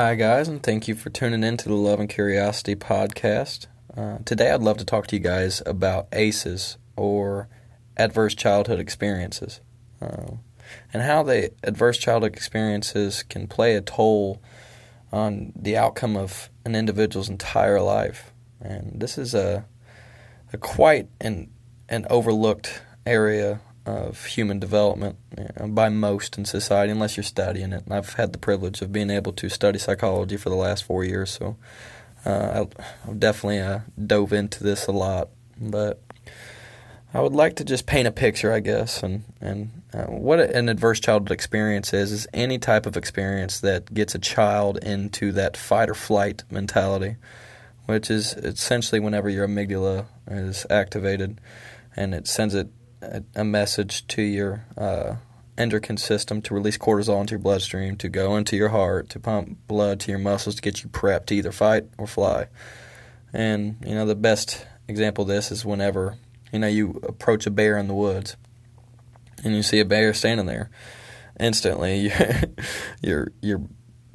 Hi, guys, and thank you for tuning in to the Love and Curiosity podcast. Uh, today, I'd love to talk to you guys about ACEs or adverse childhood experiences uh, and how the adverse childhood experiences can play a toll on the outcome of an individual's entire life. And this is a, a quite an, an overlooked area of human development by most in society, unless you're studying it. I've had the privilege of being able to study psychology for the last four years, so uh, I've definitely uh, dove into this a lot. But I would like to just paint a picture, I guess, and and uh, what an adverse childhood experience is is any type of experience that gets a child into that fight or flight mentality, which is essentially whenever your amygdala is activated, and it sends it a, message to your uh, endocrine system to release cortisol into your bloodstream, to go into your heart, to pump blood to your muscles to get you prepped to either fight or fly. And you know the best example of this is whenever you know you approach a bear in the woods, and you see a bear standing there. Instantly, your your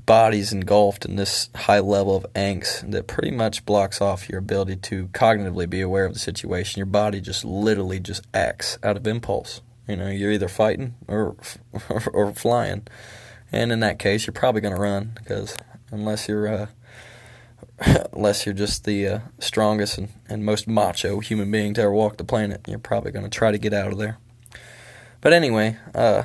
body's engulfed in this high level of angst that pretty much blocks off your ability to cognitively be aware of the situation. Your body just literally just acts out of impulse. You know, you're either fighting or or, or flying, and in that case, you're probably going to run because unless you're uh, unless you're just the uh, strongest and, and most macho human being to ever walk the planet, you're probably going to try to get out of there. But anyway, uh,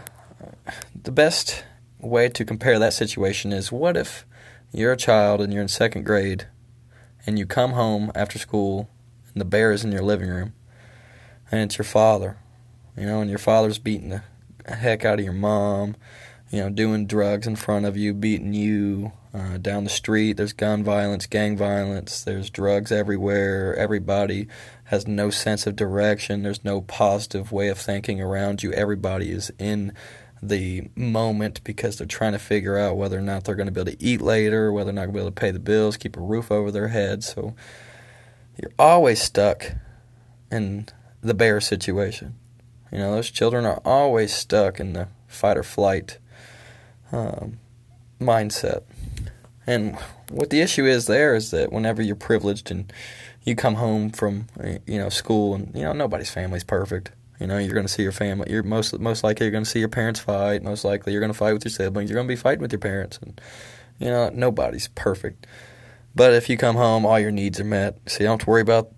the best way to compare that situation is what if you're a child and you're in second grade and you come home after school and the bear is in your living room and it's your father, you know, and your father's beating the heck out of your mom, you know, doing drugs in front of you, beating you uh, down the street. There's gun violence, gang violence, there's drugs everywhere. Everybody has no sense of direction, there's no positive way of thinking around you. Everybody is in the moment because they're trying to figure out whether or not they're going to be able to eat later, whether or not they're going to be able to pay the bills, keep a roof over their head. So you're always stuck in the bear situation. You know, those children are always stuck in the fight or flight um, mindset. And what the issue is there is that whenever you're privileged and you come home from you know school and you know nobody's family's perfect you know, you're going to see your family. You're most most likely you're going to see your parents fight. Most likely you're going to fight with your siblings. You're going to be fighting with your parents, and you know nobody's perfect. But if you come home, all your needs are met, so you don't have to worry about,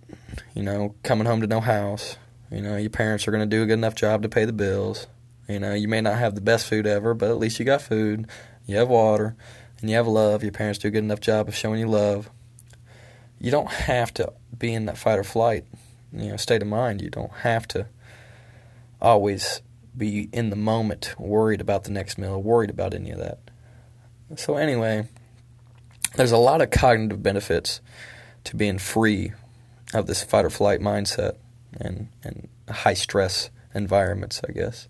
you know, coming home to no house. You know, your parents are going to do a good enough job to pay the bills. You know, you may not have the best food ever, but at least you got food. You have water, and you have love. Your parents do a good enough job of showing you love. You don't have to be in that fight or flight, you know, state of mind. You don't have to always be in the moment, worried about the next meal, worried about any of that. So, anyway, there's a lot of cognitive benefits to being free of this fight or flight mindset and, and high stress environments, I guess.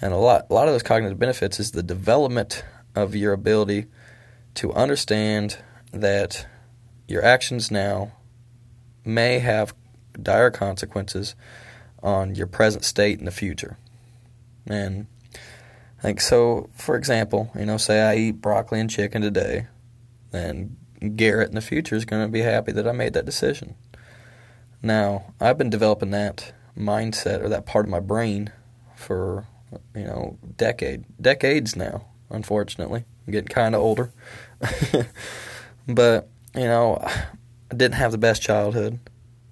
And a lot, a lot of those cognitive benefits is the development of your ability to understand that your actions now may have dire consequences on your present state in the future. And like so, for example, you know, say I eat broccoli and chicken today, then Garrett in the future is going to be happy that I made that decision. Now, I've been developing that mindset or that part of my brain for you know decade decades now. Unfortunately, I'm getting kind of older, but you know, I didn't have the best childhood.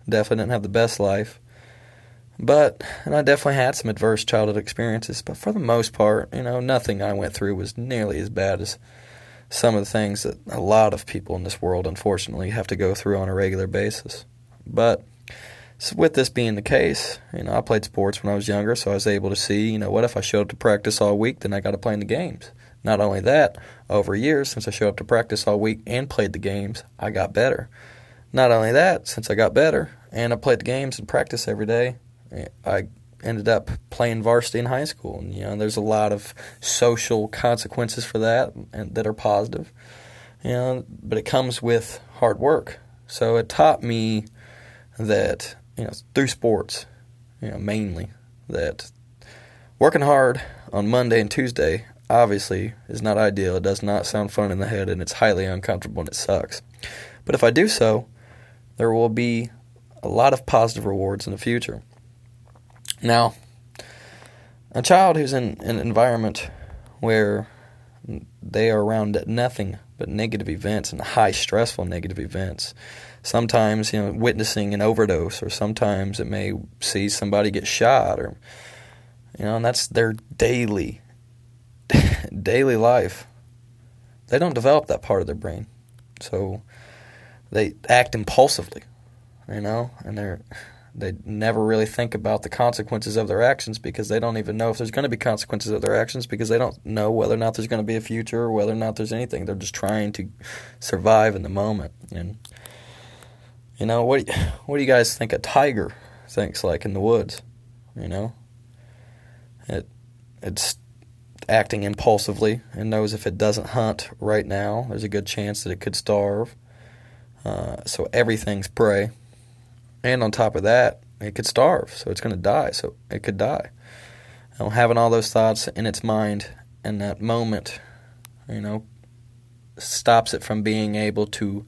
Definitely didn't have the best life. But, and I definitely had some adverse childhood experiences, but for the most part, you know, nothing I went through was nearly as bad as some of the things that a lot of people in this world, unfortunately, have to go through on a regular basis. But so with this being the case, you know, I played sports when I was younger, so I was able to see, you know, what if I showed up to practice all week, then I got to play in the games. Not only that, over years, since I showed up to practice all week and played the games, I got better. Not only that, since I got better and I played the games and practice every day, I ended up playing varsity in high school, and you know, there's a lot of social consequences for that, and that are positive. You know, but it comes with hard work. So it taught me that you know through sports, you know, mainly that working hard on Monday and Tuesday, obviously is not ideal. It does not sound fun in the head, and it's highly uncomfortable and it sucks. But if I do so, there will be a lot of positive rewards in the future. Now, a child who's in an environment where they are around nothing but negative events and high stressful negative events. Sometimes, you know, witnessing an overdose, or sometimes it may see somebody get shot, or you know, and that's their daily, daily life. They don't develop that part of their brain, so they act impulsively, you know, and they're they never really think about the consequences of their actions because they don't even know if there's going to be consequences of their actions because they don't know whether or not there's going to be a future or whether or not there's anything. They're just trying to survive in the moment. And you know what? What do you guys think a tiger thinks like in the woods? You know, it it's acting impulsively and knows if it doesn't hunt right now, there's a good chance that it could starve. Uh, so everything's prey. And on top of that, it could starve, so it's going to die. So it could die. Know, having all those thoughts in its mind in that moment, you know, stops it from being able to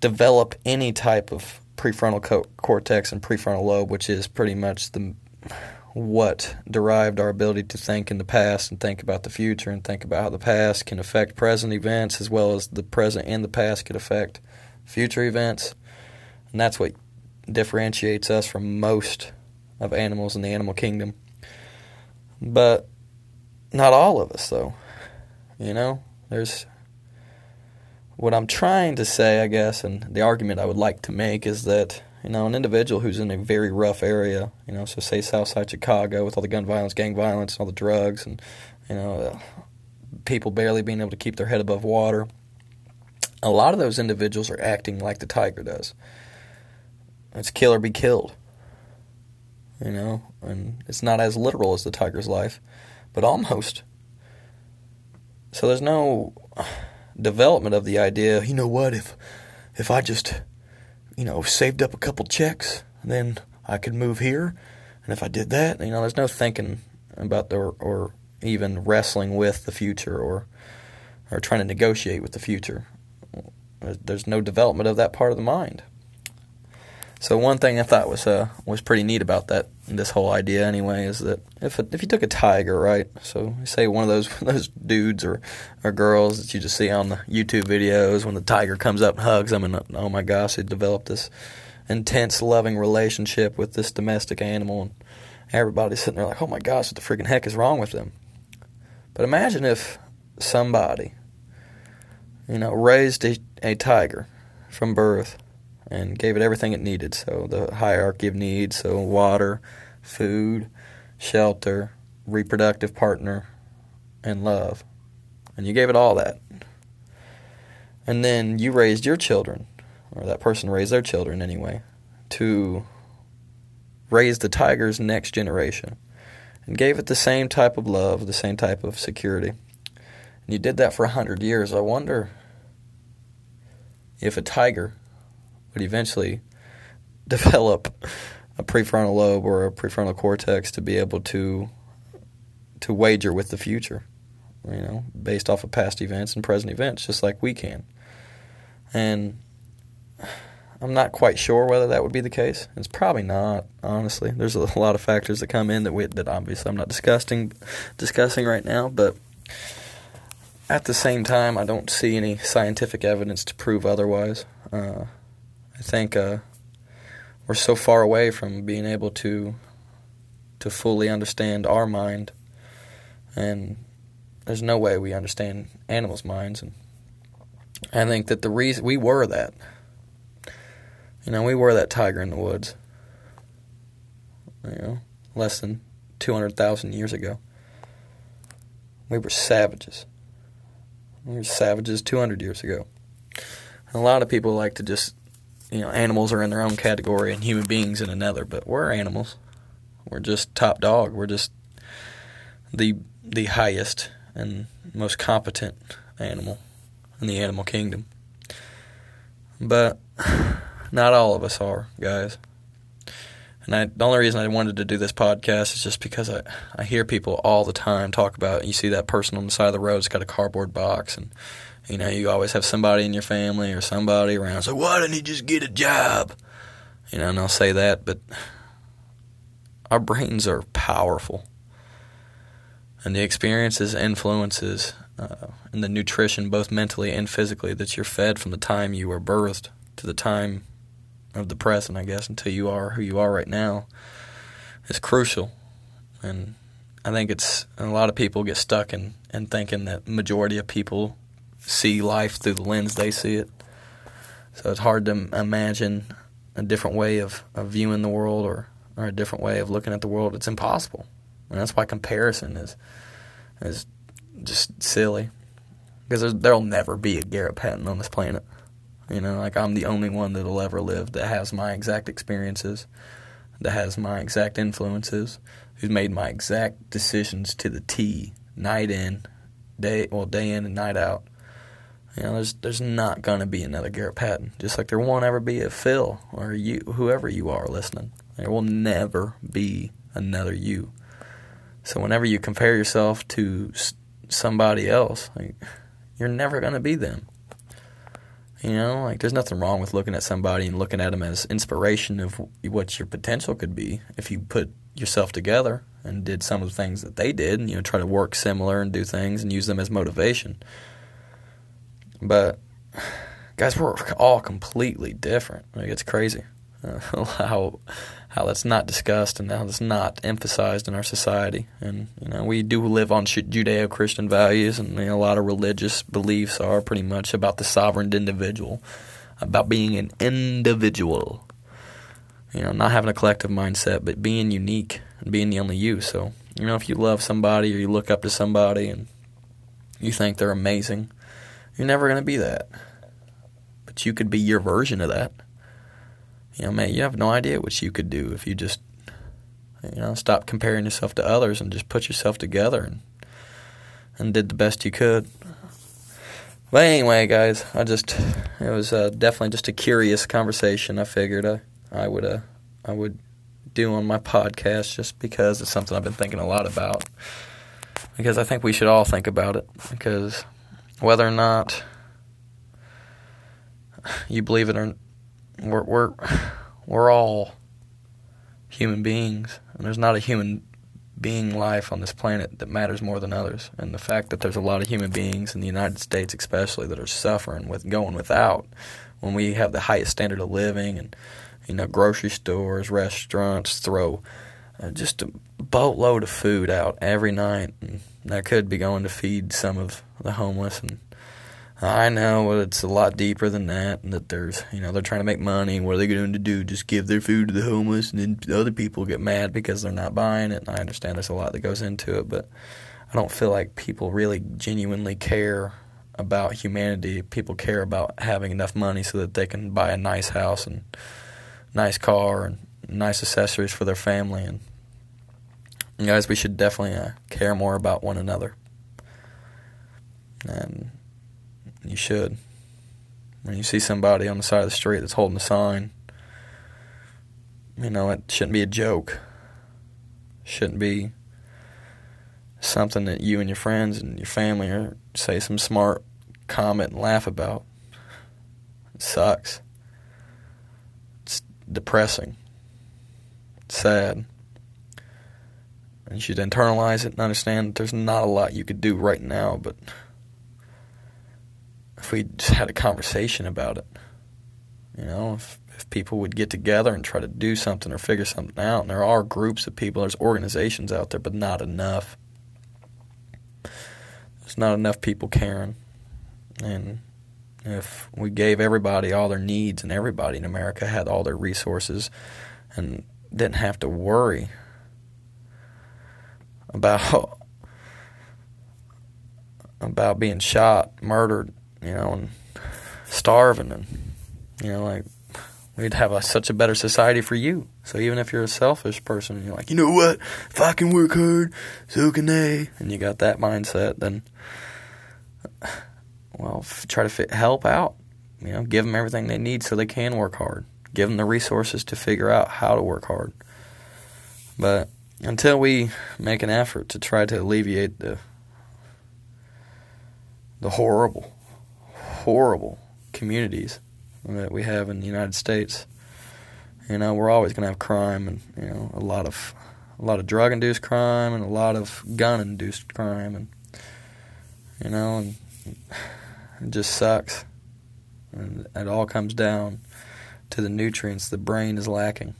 develop any type of prefrontal co- cortex and prefrontal lobe, which is pretty much the what derived our ability to think in the past and think about the future and think about how the past can affect present events as well as the present and the past could affect future events. And that's what differentiates us from most of animals in the animal kingdom. But not all of us, though. You know, there's what I'm trying to say, I guess, and the argument I would like to make is that, you know, an individual who's in a very rough area, you know, so say Southside Chicago with all the gun violence, gang violence, all the drugs, and, you know, uh, people barely being able to keep their head above water, a lot of those individuals are acting like the tiger does. It's kill or be killed. You know, and it's not as literal as the tiger's life, but almost. So there's no development of the idea, you know what, if if I just, you know, saved up a couple checks, then I could move here. And if I did that, you know, there's no thinking about the or, or even wrestling with the future or or trying to negotiate with the future. There's no development of that part of the mind. So one thing I thought was uh, was pretty neat about that this whole idea anyway is that if a, if you took a tiger right, so say one of those those dudes or or girls that you just see on the YouTube videos when the tiger comes up and hugs them and oh my gosh they developed this intense loving relationship with this domestic animal and everybody's sitting there like oh my gosh what the freaking heck is wrong with them? But imagine if somebody you know raised a, a tiger from birth and gave it everything it needed. So the hierarchy of needs, so water, food, shelter, reproductive partner, and love. And you gave it all that. And then you raised your children, or that person raised their children anyway, to raise the tiger's next generation and gave it the same type of love, the same type of security. And you did that for a hundred years. I wonder if a tiger would eventually develop a prefrontal lobe or a prefrontal cortex to be able to to wager with the future, you know, based off of past events and present events, just like we can. And I'm not quite sure whether that would be the case. It's probably not, honestly. There's a lot of factors that come in that we, that obviously I'm not discussing discussing right now, but at the same time, I don't see any scientific evidence to prove otherwise. Uh, I think uh, we're so far away from being able to to fully understand our mind, and there's no way we understand animals' minds. And I think that the reason we were that, you know, we were that tiger in the woods. You know, less than two hundred thousand years ago. We were savages. We were savages two hundred years ago. And a lot of people like to just you know, animals are in their own category and human beings in another, but we're animals. We're just top dog. We're just the the highest and most competent animal in the animal kingdom. But not all of us are, guys. And I, the only reason I wanted to do this podcast is just because I, I hear people all the time talk about. You see that person on the side of the road has got a cardboard box, and you know you always have somebody in your family or somebody around. So why didn't he just get a job? You know, and I'll say that, but our brains are powerful, and the experiences, influences, uh, and the nutrition, both mentally and physically, that you're fed from the time you were birthed to the time of the present, I guess, until you are who you are right now, is crucial. And I think it's a lot of people get stuck in, in thinking that majority of people see life through the lens they see it. So it's hard to imagine a different way of, of viewing the world or, or a different way of looking at the world. It's impossible. And that's why comparison is is just silly. Because there'll never be a Garrett Patton on this planet. You know, like I'm the only one that'll ever live that has my exact experiences, that has my exact influences, who's made my exact decisions to the T, night in, day well day in and night out. You know, there's there's not gonna be another Garrett Patton, just like there won't ever be a Phil or you, whoever you are listening. There will never be another you. So whenever you compare yourself to somebody else, like, you're never gonna be them. You know, like there's nothing wrong with looking at somebody and looking at them as inspiration of what your potential could be if you put yourself together and did some of the things that they did, and you know, try to work similar and do things and use them as motivation. But guys, we're all completely different. Like it's crazy uh, how how that's not discussed and how that's not emphasized in our society. And you know, we do live on Judeo-Christian values, and you know, a lot of religious beliefs are pretty much about the sovereign individual, about being an individual. You know, not having a collective mindset, but being unique and being the only you. So, you know, if you love somebody or you look up to somebody and you think they're amazing, you're never going to be that. But you could be your version of that you know, man, you have no idea what you could do if you just, you know, stop comparing yourself to others and just put yourself together and and did the best you could. But anyway, guys, I just it was uh, definitely just a curious conversation. I figured I I would uh, I would do on my podcast just because it's something I've been thinking a lot about. Because I think we should all think about it. Because whether or not you believe it or we're we're we're all human beings, and there's not a human being life on this planet that matters more than others. And the fact that there's a lot of human beings in the United States, especially, that are suffering with going without, when we have the highest standard of living, and you know, grocery stores, restaurants throw Uh, just a boatload of food out every night, and that could be going to feed some of the homeless and I know it's a lot deeper than that, and that there's, you know, they're trying to make money. What are they going to do? Just give their food to the homeless, and then other people get mad because they're not buying it. And I understand there's a lot that goes into it, but I don't feel like people really genuinely care about humanity. People care about having enough money so that they can buy a nice house and nice car and nice accessories for their family. And, and guys, we should definitely uh, care more about one another. And you should. When you see somebody on the side of the street that's holding a sign, you know, it shouldn't be a joke. shouldn't be something that you and your friends and your family or say some smart comment and laugh about. It sucks. It's depressing. It's sad. And you should internalize it and understand there's not a lot you could do right now, but if we just had a conversation about it. You know, if, if people would get together and try to do something or figure something out. And there are groups of people, there's organizations out there, but not enough. There's not enough people caring. And if we gave everybody all their needs and everybody in America had all their resources and didn't have to worry about about being shot, murdered, you know, and starving, and you know, like we'd have a, such a better society for you. So even if you're a selfish person, you're like, you know what, if I can work hard, so can they, and you got that mindset, then well, try to fit, help out. You know, give them everything they need so they can work hard. Give them the resources to figure out how to work hard. But until we make an effort to try to alleviate the the horrible, horrible communities that we have in the United States, you know, we're always going to have crime and you know a lot of a lot of drug induced crime and a lot of gun induced crime and you know and it just sucks. And it all comes down to the nutrients the brain is lacking.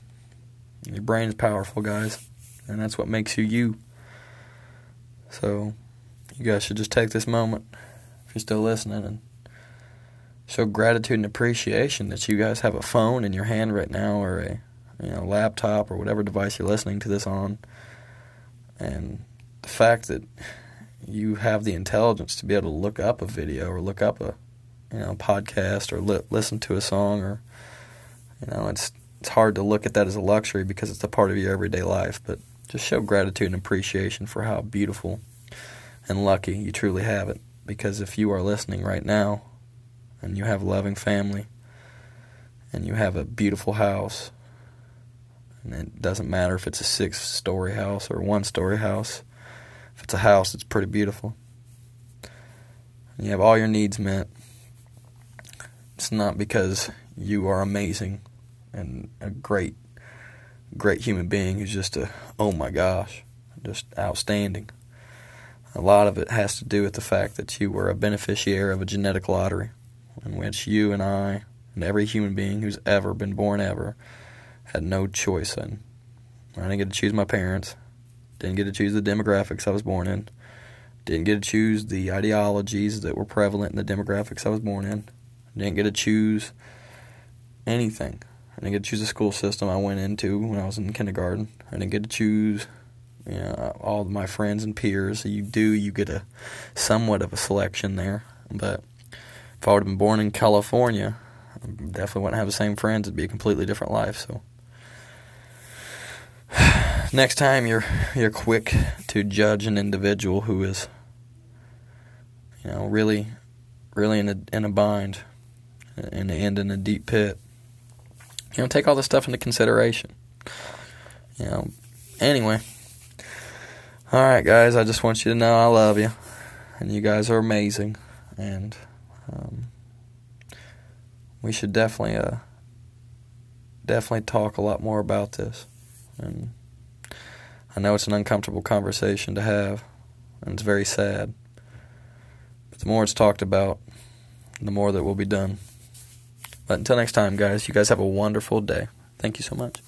Your brain is powerful guys and that's what makes you you. So you guys should just take this moment if you're still listening and show gratitude and appreciation that you guys have a phone in your hand right now or a you know laptop or whatever device you're listening to this on. And the fact that you have the intelligence to be able to look up a video or look up a you know podcast or li- listen to a song or you know it's it's hard to look at that as a luxury because it's a part of your everyday life but just show gratitude and appreciation for how beautiful and lucky you truly have it. Because if you are listening right now and you have a loving family and you have a beautiful house and it doesn't matter if it's a six story house or one story house if it's a house it's pretty beautiful and you have all your needs met it's not because you are amazing and a great great human being who's just a oh my gosh just outstanding a lot of it has to do with the fact that you were a beneficiary of a genetic lottery in which you and I and every human being who's ever been born ever had no choice in. I didn't get to choose my parents, didn't get to choose the demographics I was born in, didn't get to choose the ideologies that were prevalent in the demographics I was born in, didn't get to choose anything. I didn't get to choose the school system I went into when I was in kindergarten. I didn't get to choose you know, all my friends and peers. You do, you get a somewhat of a selection there, but if I would have been born in California, I definitely wouldn't have the same friends. It'd be a completely different life. So next time you're you're quick to judge an individual who is, you know, really, really in a in a bind, and end in a deep pit. You know, take all this stuff into consideration. You know, anyway. All right, guys. I just want you to know I love you, and you guys are amazing, and um, we should definitely, uh, definitely talk a lot more about this. And I know it's an uncomfortable conversation to have, and it's very sad. But the more it's talked about, the more that will be done. But until next time, guys, you guys have a wonderful day. Thank you so much.